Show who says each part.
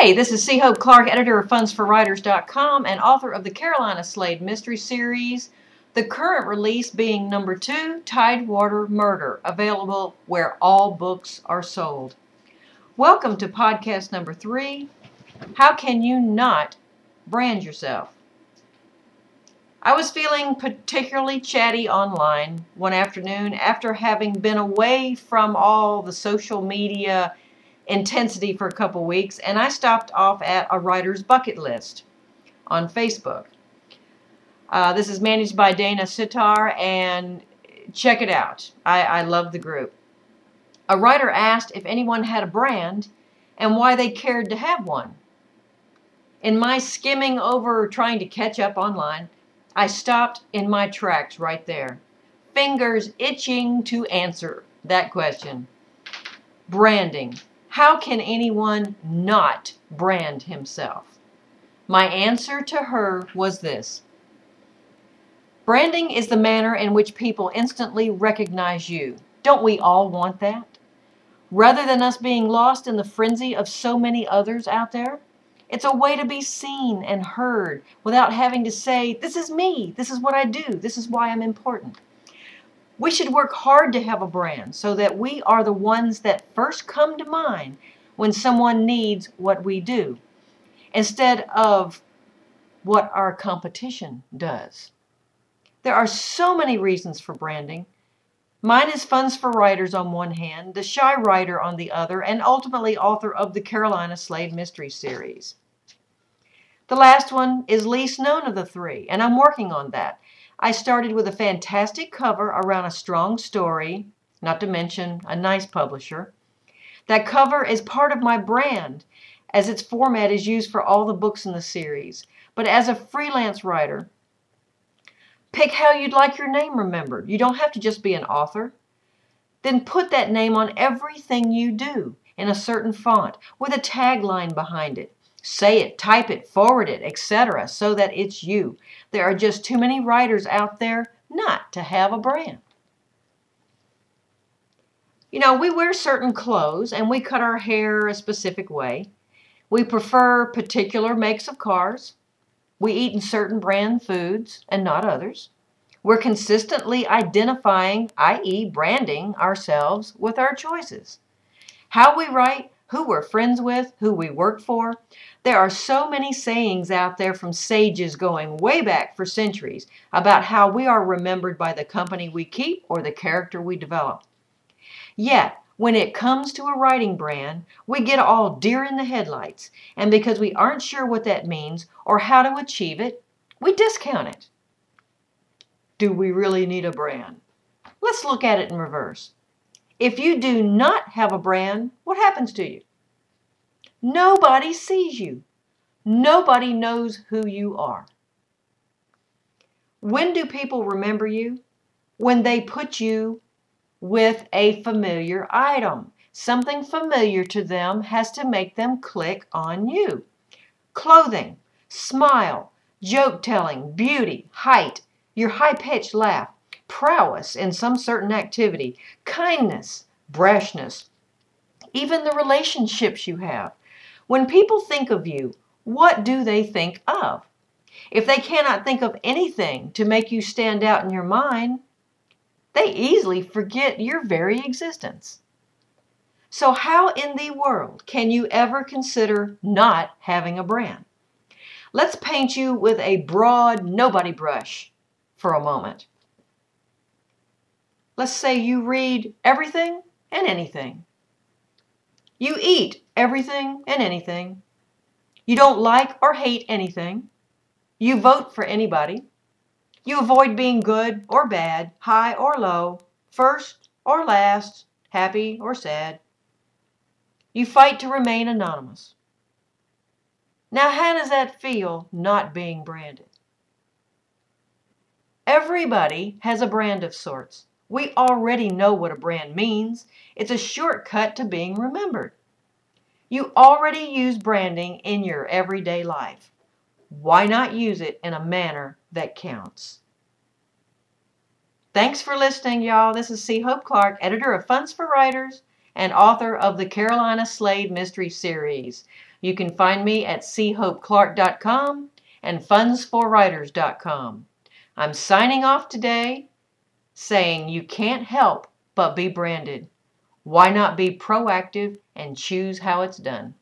Speaker 1: Hey, this is C. Hope Clark, editor of FundsForWriters.com and author of the Carolina Slade Mystery Series, the current release being number two, Tidewater Murder, available where all books are sold. Welcome to podcast number three How Can You Not Brand Yourself? I was feeling particularly chatty online one afternoon after having been away from all the social media intensity for a couple weeks, and I stopped off at a writer's bucket list on Facebook. Uh, this is managed by Dana Sitar, and check it out. I, I love the group. A writer asked if anyone had a brand and why they cared to have one. In my skimming over trying to catch up online, I stopped in my tracks right there, fingers itching to answer that question. Branding. How can anyone not brand himself? My answer to her was this Branding is the manner in which people instantly recognize you. Don't we all want that? Rather than us being lost in the frenzy of so many others out there, it's a way to be seen and heard without having to say, This is me, this is what I do, this is why I'm important. We should work hard to have a brand so that we are the ones that first come to mind when someone needs what we do, instead of what our competition does. There are so many reasons for branding. Mine is Funds for Writers on one hand, The Shy Writer on the other, and ultimately author of the Carolina Slade Mystery Series. The last one is least known of the three, and I'm working on that. I started with a fantastic cover around a strong story, not to mention a nice publisher. That cover is part of my brand, as its format is used for all the books in the series. But as a freelance writer, pick how you'd like your name remembered. You don't have to just be an author. Then put that name on everything you do in a certain font with a tagline behind it. Say it, type it, forward it, etc., so that it's you. There are just too many writers out there not to have a brand. You know, we wear certain clothes and we cut our hair a specific way. We prefer particular makes of cars. We eat in certain brand foods and not others. We're consistently identifying, i.e., branding ourselves with our choices. How we write, who we're friends with, who we work for. There are so many sayings out there from sages going way back for centuries about how we are remembered by the company we keep or the character we develop. Yet, when it comes to a writing brand, we get all deer in the headlights, and because we aren't sure what that means or how to achieve it, we discount it. Do we really need a brand? Let's look at it in reverse. If you do not have a brand, what happens to you? Nobody sees you. Nobody knows who you are. When do people remember you? When they put you with a familiar item. Something familiar to them has to make them click on you. Clothing, smile, joke telling, beauty, height, your high pitched laugh, prowess in some certain activity, kindness, brashness, even the relationships you have. When people think of you, what do they think of? If they cannot think of anything to make you stand out in your mind, they easily forget your very existence. So, how in the world can you ever consider not having a brand? Let's paint you with a broad nobody brush for a moment. Let's say you read everything and anything. You eat everything and anything. You don't like or hate anything. You vote for anybody. You avoid being good or bad, high or low, first or last, happy or sad. You fight to remain anonymous. Now, how does that feel not being branded? Everybody has a brand of sorts. We already know what a brand means. It's a shortcut to being remembered. You already use branding in your everyday life. Why not use it in a manner that counts? Thanks for listening, y'all. This is C. Hope Clark, editor of Funds for Writers, and author of the Carolina Slade Mystery Series. You can find me at chopeclark.com and fundsforwriters.com. I'm signing off today saying you can't help but be branded. Why not be proactive and choose how it's done?